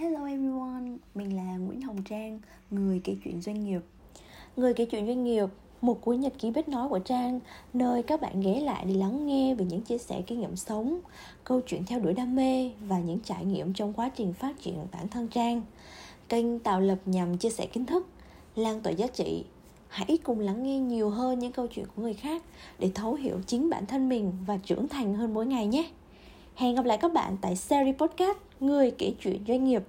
Hello everyone, mình là Nguyễn Hồng trang Người kể chuyện doanh nghiệp Người kể chuyện doanh nghiệp một cuốn nhật ký biết nói của Trang nơi các bạn ghé lại để lắng nghe về những chia sẻ kinh nghiệm sống, câu chuyện theo đuổi đam mê và những trải nghiệm trong quá trình phát triển bản thân Trang. Kênh tạo lập nhằm chia sẻ kiến thức, lan tỏa giá trị. Hãy cùng lắng nghe nhiều hơn những câu chuyện của người khác để thấu hiểu chính bản thân mình và trưởng thành hơn mỗi ngày nhé. Hẹn gặp lại các bạn tại series podcast Người kể chuyện doanh nghiệp